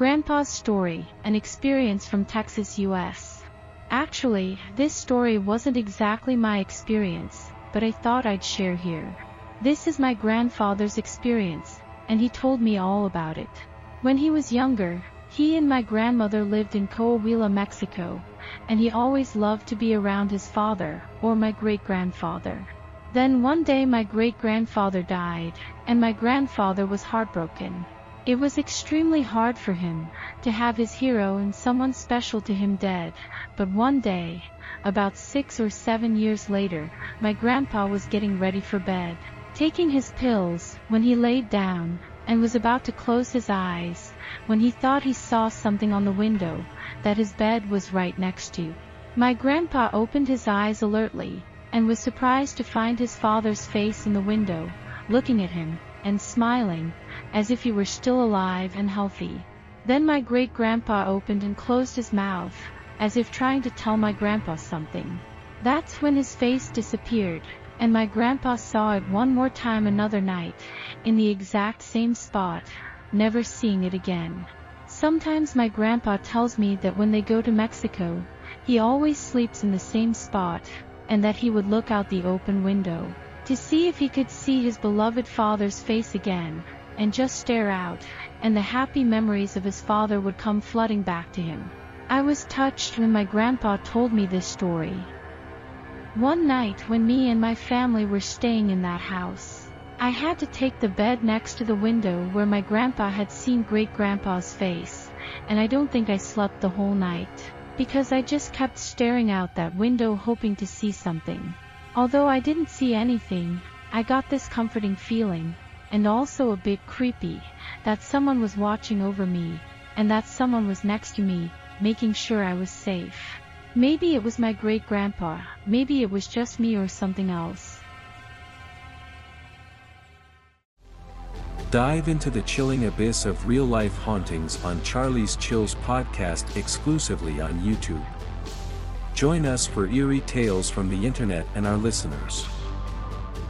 Grandpa's Story, an experience from Texas, US. Actually, this story wasn't exactly my experience, but I thought I'd share here. This is my grandfather's experience, and he told me all about it. When he was younger, he and my grandmother lived in Coahuila, Mexico, and he always loved to be around his father, or my great-grandfather. Then one day my great-grandfather died, and my grandfather was heartbroken. It was extremely hard for him to have his hero and someone special to him dead, but one day, about six or seven years later, my grandpa was getting ready for bed, taking his pills, when he laid down, and was about to close his eyes, when he thought he saw something on the window, that his bed was right next to. My grandpa opened his eyes alertly, and was surprised to find his father's face in the window, looking at him, and smiling, as if he were still alive and healthy. Then my great-grandpa opened and closed his mouth, as if trying to tell my grandpa something. That's when his face disappeared, and my grandpa saw it one more time another night, in the exact same spot, never seeing it again. Sometimes my grandpa tells me that when they go to Mexico, he always sleeps in the same spot, and that he would look out the open window to see if he could see his beloved father's face again, and just stare out, and the happy memories of his father would come flooding back to him. I was touched when my grandpa told me this story. One night when me and my family were staying in that house, I had to take the bed next to the window where my grandpa had seen great-grandpa's face, and I don't think I slept the whole night, because I just kept staring out that window hoping to see something. Although I didn't see anything, I got this comforting feeling, and also a bit creepy, that someone was watching over me, and that someone was next to me, making sure I was safe. Maybe it was my great-grandpa, maybe it was just me or something else. Dive into the chilling abyss of real-life hauntings on Charlie's Chills podcast exclusively on YouTube. Join us for eerie tales from the internet and our listeners.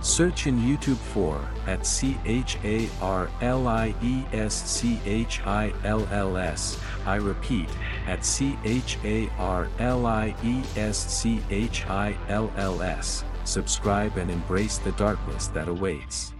Search in YouTube for at C H A R L I E S C H I L L S. I repeat, at C H A R L I E S C H I L L S. Subscribe and embrace the darkness that awaits.